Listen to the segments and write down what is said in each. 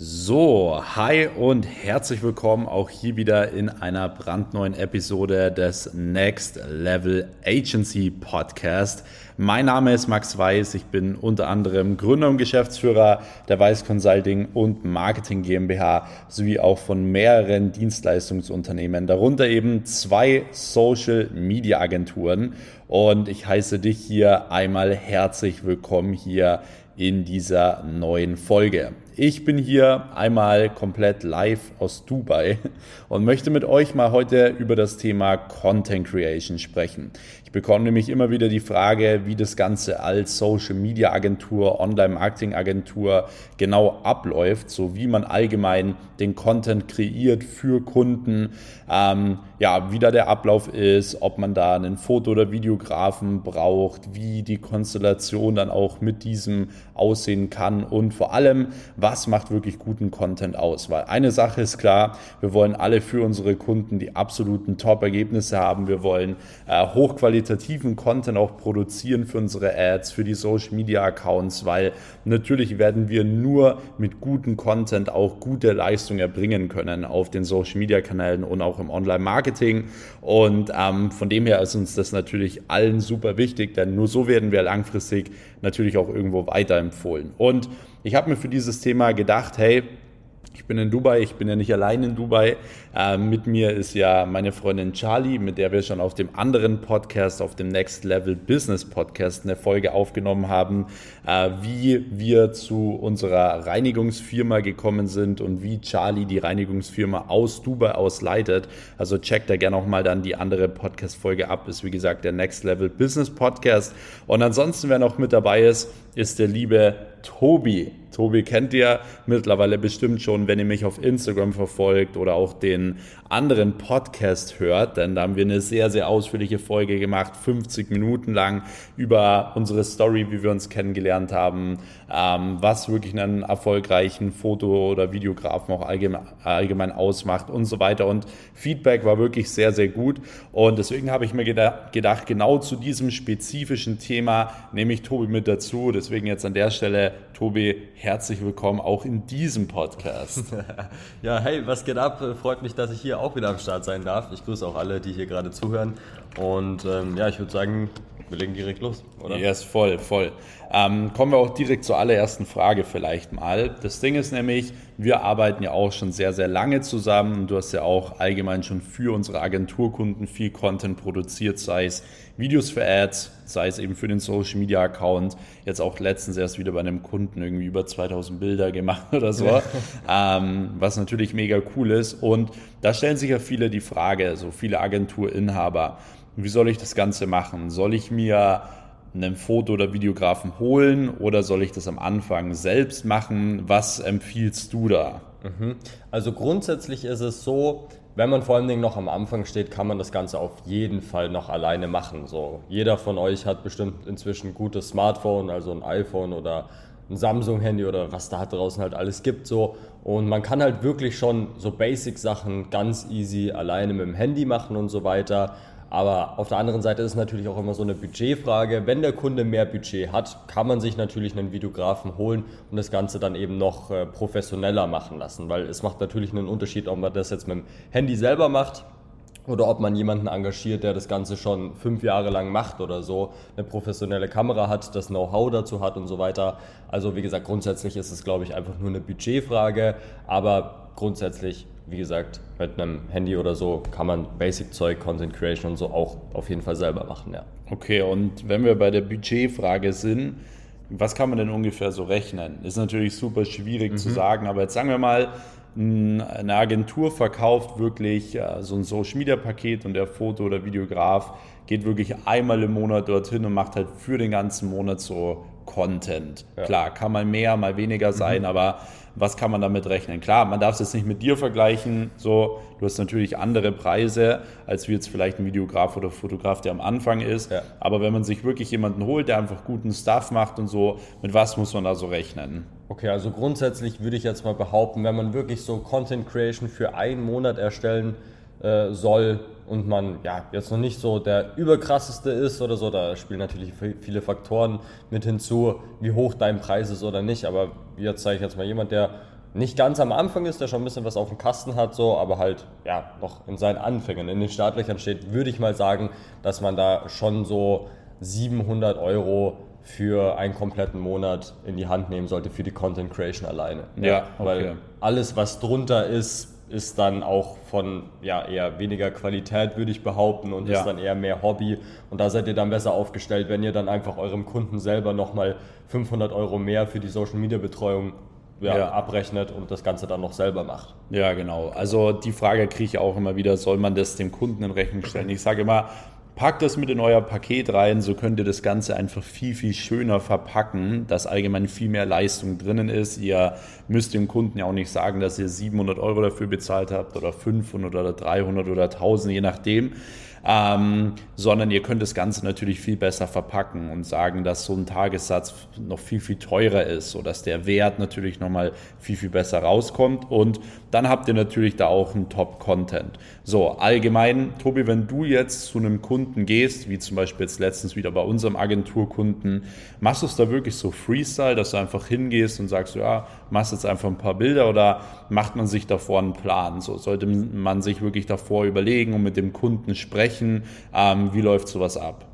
So, hi und herzlich willkommen auch hier wieder in einer brandneuen Episode des Next Level Agency Podcast. Mein Name ist Max Weiß, ich bin unter anderem Gründer und Geschäftsführer der Weiß Consulting und Marketing GmbH sowie auch von mehreren Dienstleistungsunternehmen, darunter eben zwei Social Media Agenturen. Und ich heiße dich hier einmal herzlich willkommen hier in dieser neuen Folge. Ich bin hier einmal komplett live aus Dubai und möchte mit euch mal heute über das Thema Content Creation sprechen. Ich bekomme nämlich immer wieder die Frage, wie das Ganze als Social Media Agentur, Online Marketing Agentur genau abläuft, so wie man allgemein den Content kreiert für Kunden, ähm, ja, wie da der Ablauf ist, ob man da einen Foto- oder Videografen braucht, wie die Konstellation dann auch mit diesem aussehen kann und vor allem, was macht wirklich guten Content aus. Weil eine Sache ist klar, wir wollen alle für unsere Kunden die absoluten Top-Ergebnisse haben. Wir wollen äh, hochqualitativ qualitativen Content auch produzieren für unsere Ads, für die Social Media Accounts, weil natürlich werden wir nur mit gutem Content auch gute Leistung erbringen können auf den Social Media Kanälen und auch im Online Marketing. Und ähm, von dem her ist uns das natürlich allen super wichtig, denn nur so werden wir langfristig natürlich auch irgendwo weiterempfohlen. Und ich habe mir für dieses Thema gedacht, hey, ich bin in Dubai, ich bin ja nicht allein in Dubai. Äh, mit mir ist ja meine Freundin Charlie, mit der wir schon auf dem anderen Podcast, auf dem Next Level Business Podcast, eine Folge aufgenommen haben, äh, wie wir zu unserer Reinigungsfirma gekommen sind und wie Charlie die Reinigungsfirma aus Dubai ausleitet. Also checkt da gerne auch mal dann die andere Podcast-Folge ab. Ist wie gesagt der Next Level Business Podcast. Und ansonsten, wer noch mit dabei ist, ist der liebe Tobi. Tobi kennt ihr mittlerweile bestimmt schon, wenn ihr mich auf Instagram verfolgt oder auch den anderen Podcast hört, denn da haben wir eine sehr, sehr ausführliche Folge gemacht, 50 Minuten lang über unsere Story, wie wir uns kennengelernt haben, ähm, was wirklich einen erfolgreichen Foto- oder Videografen auch allgemein, allgemein ausmacht und so weiter. Und Feedback war wirklich sehr, sehr gut. Und deswegen habe ich mir gedacht, genau zu diesem spezifischen Thema nehme ich Tobi mit dazu. Deswegen jetzt an der Stelle, Tobi, herzlich willkommen auch in diesem Podcast. ja, hey, was geht ab? Freut mich, dass ich hier auch wieder am Start sein darf. Ich grüße auch alle, die hier gerade zuhören. Und ähm, ja, ich würde sagen, wir legen direkt los, oder? Ja, yes, voll, voll. Ähm, kommen wir auch direkt zur allerersten Frage vielleicht mal. Das Ding ist nämlich, wir arbeiten ja auch schon sehr, sehr lange zusammen. Du hast ja auch allgemein schon für unsere Agenturkunden viel Content produziert, sei es Videos für Ads, sei es eben für den Social Media Account. Jetzt auch letztens erst wieder bei einem Kunden irgendwie über 2000 Bilder gemacht oder so, ähm, was natürlich mega cool ist. Und da stellen sich ja viele die Frage, so viele Agenturinhaber, wie soll ich das Ganze machen? Soll ich mir einen Foto- oder Videografen holen oder soll ich das am Anfang selbst machen? Was empfiehlst du da? Mhm. Also grundsätzlich ist es so, wenn man vor allen Dingen noch am Anfang steht, kann man das Ganze auf jeden Fall noch alleine machen. So, jeder von euch hat bestimmt inzwischen ein gutes Smartphone, also ein iPhone oder ein Samsung-Handy oder was da draußen halt alles gibt. So. Und man kann halt wirklich schon so Basic-Sachen ganz easy alleine mit dem Handy machen und so weiter. Aber auf der anderen Seite ist es natürlich auch immer so eine Budgetfrage. Wenn der Kunde mehr Budget hat, kann man sich natürlich einen Videografen holen und das Ganze dann eben noch äh, professioneller machen lassen. Weil es macht natürlich einen Unterschied, ob man das jetzt mit dem Handy selber macht oder ob man jemanden engagiert, der das Ganze schon fünf Jahre lang macht oder so, eine professionelle Kamera hat, das Know-how dazu hat und so weiter. Also wie gesagt, grundsätzlich ist es, glaube ich, einfach nur eine Budgetfrage, aber grundsätzlich wie gesagt, mit einem Handy oder so kann man Basic-Zeug, Content Creation und so auch auf jeden Fall selber machen, ja. Okay, und wenn wir bei der Budgetfrage sind, was kann man denn ungefähr so rechnen? Ist natürlich super schwierig mhm. zu sagen, aber jetzt sagen wir mal, eine Agentur verkauft wirklich äh, so ein Social Media Paket und der Foto- oder Videograf geht wirklich einmal im Monat dorthin und macht halt für den ganzen Monat so Content. Ja. Klar, kann mal mehr, mal weniger sein, mhm. aber was kann man damit rechnen? Klar, man darf es jetzt nicht mit dir vergleichen. So, du hast natürlich andere Preise, als wie jetzt vielleicht ein Videograf oder Fotograf, der am Anfang ist. Ja. Aber wenn man sich wirklich jemanden holt, der einfach guten Stuff macht und so, mit was muss man da so rechnen? Okay, also grundsätzlich würde ich jetzt mal behaupten, wenn man wirklich so Content Creation für einen Monat erstellen äh, soll und man ja jetzt noch nicht so der überkrasseste ist oder so, da spielen natürlich viele Faktoren mit hinzu, wie hoch dein Preis ist oder nicht. Aber jetzt zeige ich jetzt mal jemand, der nicht ganz am Anfang ist, der schon ein bisschen was auf dem Kasten hat, so, aber halt ja noch in seinen Anfängen, in den Startlöchern steht, würde ich mal sagen, dass man da schon so 700 Euro für einen kompletten Monat in die Hand nehmen sollte für die Content Creation alleine. Ja, okay. weil alles, was drunter ist, ist dann auch von ja, eher weniger Qualität, würde ich behaupten, und ja. ist dann eher mehr Hobby. Und da seid ihr dann besser aufgestellt, wenn ihr dann einfach eurem Kunden selber nochmal 500 Euro mehr für die Social Media Betreuung ja, ja. abrechnet und das Ganze dann noch selber macht. Ja, genau. Also die Frage kriege ich auch immer wieder, soll man das dem Kunden in Rechnung stellen? Ich sage immer, Packt das mit in euer Paket rein, so könnt ihr das Ganze einfach viel, viel schöner verpacken, dass allgemein viel mehr Leistung drinnen ist. Ihr müsst dem Kunden ja auch nicht sagen, dass ihr 700 Euro dafür bezahlt habt oder 500 oder 300 oder 1000, je nachdem ähm, sondern ihr könnt das Ganze natürlich viel besser verpacken und sagen, dass so ein Tagessatz noch viel, viel teurer ist, sodass der Wert natürlich nochmal viel, viel besser rauskommt und dann habt ihr natürlich da auch einen Top-Content. So, allgemein, Tobi, wenn du jetzt zu einem Kunden gehst, wie zum Beispiel jetzt letztens wieder bei unserem Agenturkunden, machst du es da wirklich so Freestyle, dass du einfach hingehst und sagst, ja, machst jetzt einfach ein paar Bilder oder macht man sich davor einen Plan? So sollte man sich wirklich davor überlegen und mit dem Kunden sprechen, ähm, wie läuft sowas ab?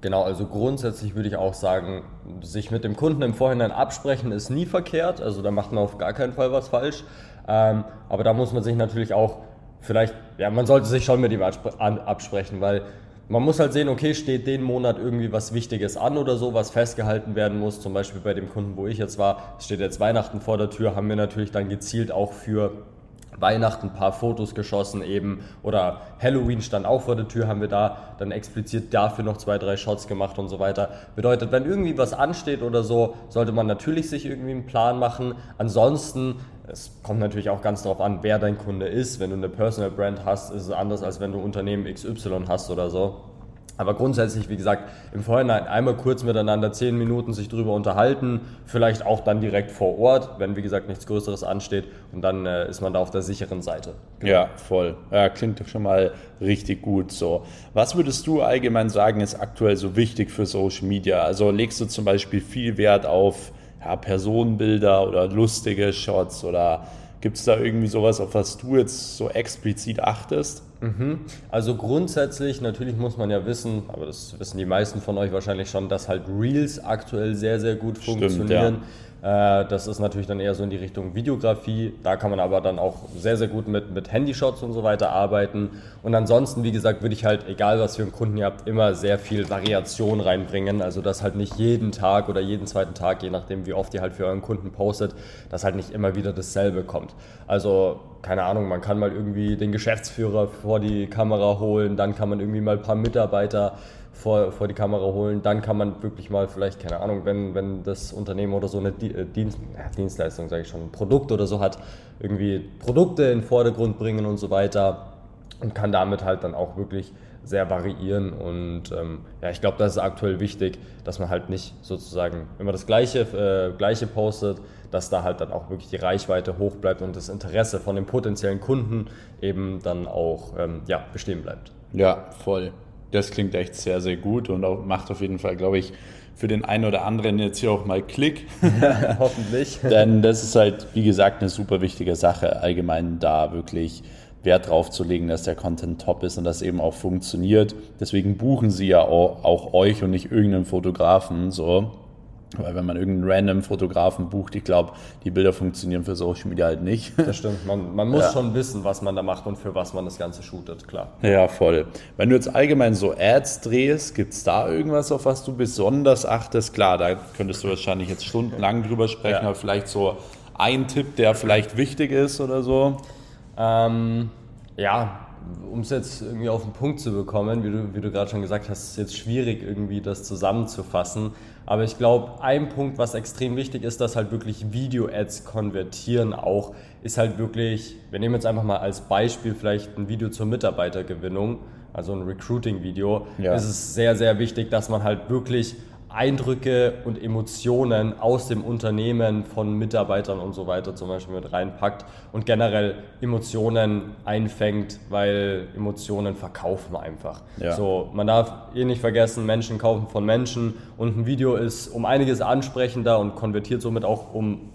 Genau, also grundsätzlich würde ich auch sagen, sich mit dem Kunden im Vorhinein absprechen ist nie verkehrt. Also da macht man auf gar keinen Fall was falsch. Ähm, aber da muss man sich natürlich auch vielleicht, ja, man sollte sich schon mit ihm absprechen, weil man muss halt sehen, okay, steht den Monat irgendwie was Wichtiges an oder so, was festgehalten werden muss. Zum Beispiel bei dem Kunden, wo ich jetzt war, steht jetzt Weihnachten vor der Tür, haben wir natürlich dann gezielt auch für Weihnachten ein paar Fotos geschossen eben oder Halloween stand auch vor der Tür, haben wir da dann explizit dafür noch zwei, drei Shots gemacht und so weiter. Bedeutet, wenn irgendwie was ansteht oder so, sollte man natürlich sich irgendwie einen Plan machen. Ansonsten es kommt natürlich auch ganz darauf an, wer dein Kunde ist. Wenn du eine Personal Brand hast, ist es anders, als wenn du Unternehmen XY hast oder so. Aber grundsätzlich, wie gesagt, im Vorhinein einmal kurz miteinander zehn Minuten sich drüber unterhalten, vielleicht auch dann direkt vor Ort, wenn wie gesagt nichts Größeres ansteht und dann äh, ist man da auf der sicheren Seite. Ja, voll. Ja, klingt doch schon mal richtig gut so. Was würdest du allgemein sagen, ist aktuell so wichtig für Social Media? Also legst du zum Beispiel viel Wert auf ja, Personenbilder oder lustige Shots oder gibt es da irgendwie sowas, auf was du jetzt so explizit achtest? Mhm. Also grundsätzlich, natürlich muss man ja wissen, aber das wissen die meisten von euch wahrscheinlich schon, dass halt Reels aktuell sehr, sehr gut funktionieren. Stimmt, ja. Äh, das ist natürlich dann eher so in die Richtung Videografie. Da kann man aber dann auch sehr, sehr gut mit, mit Handyshots und so weiter arbeiten. Und ansonsten, wie gesagt, würde ich halt, egal was für einen Kunden ihr habt, immer sehr viel Variation reinbringen. Also, dass halt nicht jeden Tag oder jeden zweiten Tag, je nachdem, wie oft ihr halt für euren Kunden postet, dass halt nicht immer wieder dasselbe kommt. Also, keine Ahnung, man kann mal irgendwie den Geschäftsführer vor die Kamera holen, dann kann man irgendwie mal ein paar Mitarbeiter vor, vor die Kamera holen. Dann kann man wirklich mal vielleicht, keine Ahnung, wenn, wenn das Unternehmen oder so eine äh, Dienst, Dienstleistung, sage ich schon, ein Produkt oder so hat, irgendwie Produkte in den Vordergrund bringen und so weiter und kann damit halt dann auch wirklich sehr variieren und ähm, ja, ich glaube, das ist aktuell wichtig, dass man halt nicht sozusagen immer das Gleiche, äh, Gleiche postet, dass da halt dann auch wirklich die Reichweite hoch bleibt und das Interesse von den potenziellen Kunden eben dann auch ähm, ja, bestehen bleibt. Ja, voll. Das klingt echt sehr, sehr gut und auch macht auf jeden Fall, glaube ich, für den einen oder anderen jetzt hier auch mal Klick. Hoffentlich. Denn das ist halt, wie gesagt, eine super wichtige Sache, allgemein da wirklich Wert drauf zu legen, dass der Content top ist und das eben auch funktioniert. Deswegen buchen sie ja auch, auch euch und nicht irgendeinen Fotografen. So. Weil wenn man irgendeinen random Fotografen bucht, ich glaube, die Bilder funktionieren für Social Media halt nicht. Das stimmt. Man, man muss ja. schon wissen, was man da macht und für was man das Ganze shootet, klar. Ja, voll. Wenn du jetzt allgemein so Ads drehst, gibt es da irgendwas, auf was du besonders achtest? Klar, da könntest du wahrscheinlich jetzt stundenlang drüber sprechen, ja. aber vielleicht so ein Tipp, der vielleicht wichtig ist oder so? Ähm, ja, um es jetzt irgendwie auf den Punkt zu bekommen, wie du, wie du gerade schon gesagt hast, ist es jetzt schwierig, irgendwie das zusammenzufassen. Aber ich glaube, ein Punkt, was extrem wichtig ist, dass halt wirklich Video-Ads konvertieren auch, ist halt wirklich, wir nehmen jetzt einfach mal als Beispiel vielleicht ein Video zur Mitarbeitergewinnung, also ein Recruiting-Video, ja. ist es sehr, sehr wichtig, dass man halt wirklich Eindrücke und Emotionen aus dem Unternehmen von Mitarbeitern und so weiter zum Beispiel mit reinpackt und generell Emotionen einfängt, weil Emotionen verkaufen einfach. Ja. So, man darf eh nicht vergessen, Menschen kaufen von Menschen und ein Video ist um einiges ansprechender und konvertiert somit auch um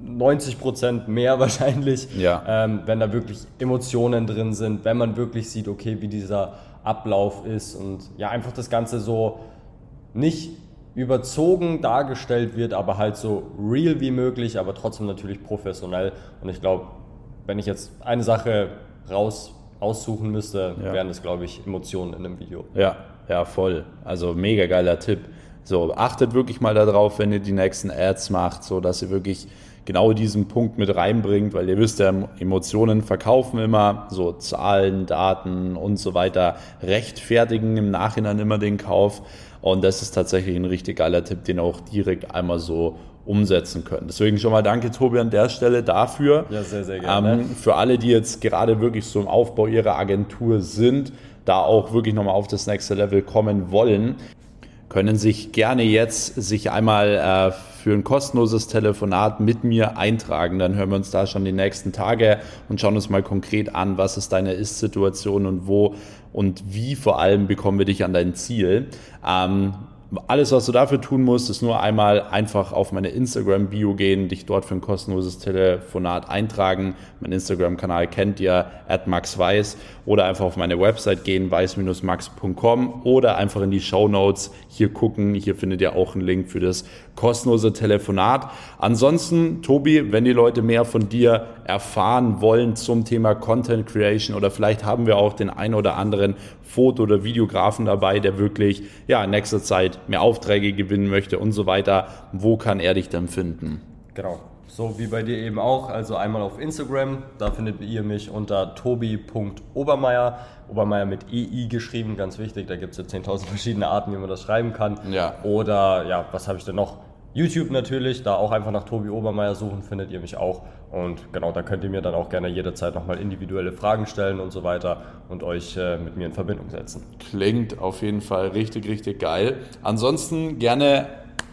90 Prozent mehr wahrscheinlich, ja. ähm, wenn da wirklich Emotionen drin sind, wenn man wirklich sieht, okay, wie dieser Ablauf ist und ja, einfach das Ganze so nicht überzogen dargestellt wird, aber halt so real wie möglich, aber trotzdem natürlich professionell. Und ich glaube, wenn ich jetzt eine Sache raus aussuchen müsste, ja. wären das, glaube ich, Emotionen in einem Video. Ja, ja, voll. Also mega geiler Tipp. So, achtet wirklich mal darauf, wenn ihr die nächsten Ads macht, so dass ihr wirklich genau diesen Punkt mit reinbringt, weil ihr wisst ja, Emotionen verkaufen immer, so Zahlen, Daten und so weiter, rechtfertigen im Nachhinein immer den Kauf. Und das ist tatsächlich ein richtig geiler Tipp, den auch direkt einmal so umsetzen können. Deswegen schon mal danke, Tobi, an der Stelle dafür. Ja, sehr, sehr gerne. Ähm, für alle, die jetzt gerade wirklich so im Aufbau ihrer Agentur sind, da auch wirklich nochmal auf das nächste Level kommen wollen, können sich gerne jetzt sich einmal äh, für ein kostenloses Telefonat mit mir eintragen. Dann hören wir uns da schon die nächsten Tage und schauen uns mal konkret an, was ist deine Ist-Situation und wo und wie vor allem bekommen wir dich an dein Ziel. Ähm, alles, was du dafür tun musst, ist nur einmal einfach auf meine Instagram-Bio gehen, dich dort für ein kostenloses Telefonat eintragen. Mein Instagram-Kanal kennt ihr, at maxweiss, oder einfach auf meine Website gehen, weiß-max.com oder einfach in die Show Notes hier gucken. Hier findet ihr auch einen Link für das kostenlose Telefonat. Ansonsten, Tobi, wenn die Leute mehr von dir erfahren wollen zum Thema Content Creation oder vielleicht haben wir auch den ein oder anderen Foto- oder Videografen dabei, der wirklich ja, in nächster Zeit mehr Aufträge gewinnen möchte und so weiter. Wo kann er dich dann finden? Genau. So wie bei dir eben auch, also einmal auf Instagram, da findet ihr mich unter tobi.obermeier, Obermeier mit EI geschrieben, ganz wichtig, da gibt es ja 10.000 verschiedene Arten, wie man das schreiben kann. Ja. Oder ja, was habe ich denn noch? YouTube natürlich, da auch einfach nach Tobi Obermeier suchen, findet ihr mich auch. Und genau, da könnt ihr mir dann auch gerne jederzeit nochmal individuelle Fragen stellen und so weiter und euch äh, mit mir in Verbindung setzen. Klingt auf jeden Fall richtig, richtig geil. Ansonsten gerne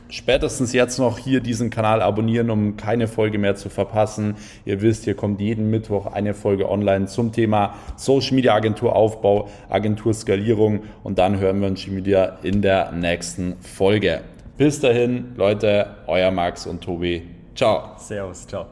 spätestens jetzt noch hier diesen Kanal abonnieren, um keine Folge mehr zu verpassen. Ihr wisst, hier kommt jeden Mittwoch eine Folge online zum Thema Social Media Agentur Aufbau, Agentur Skalierung und dann hören wir uns schon wieder in der nächsten Folge. Bis dahin, Leute, euer Max und Tobi. Ciao. Servus, ciao.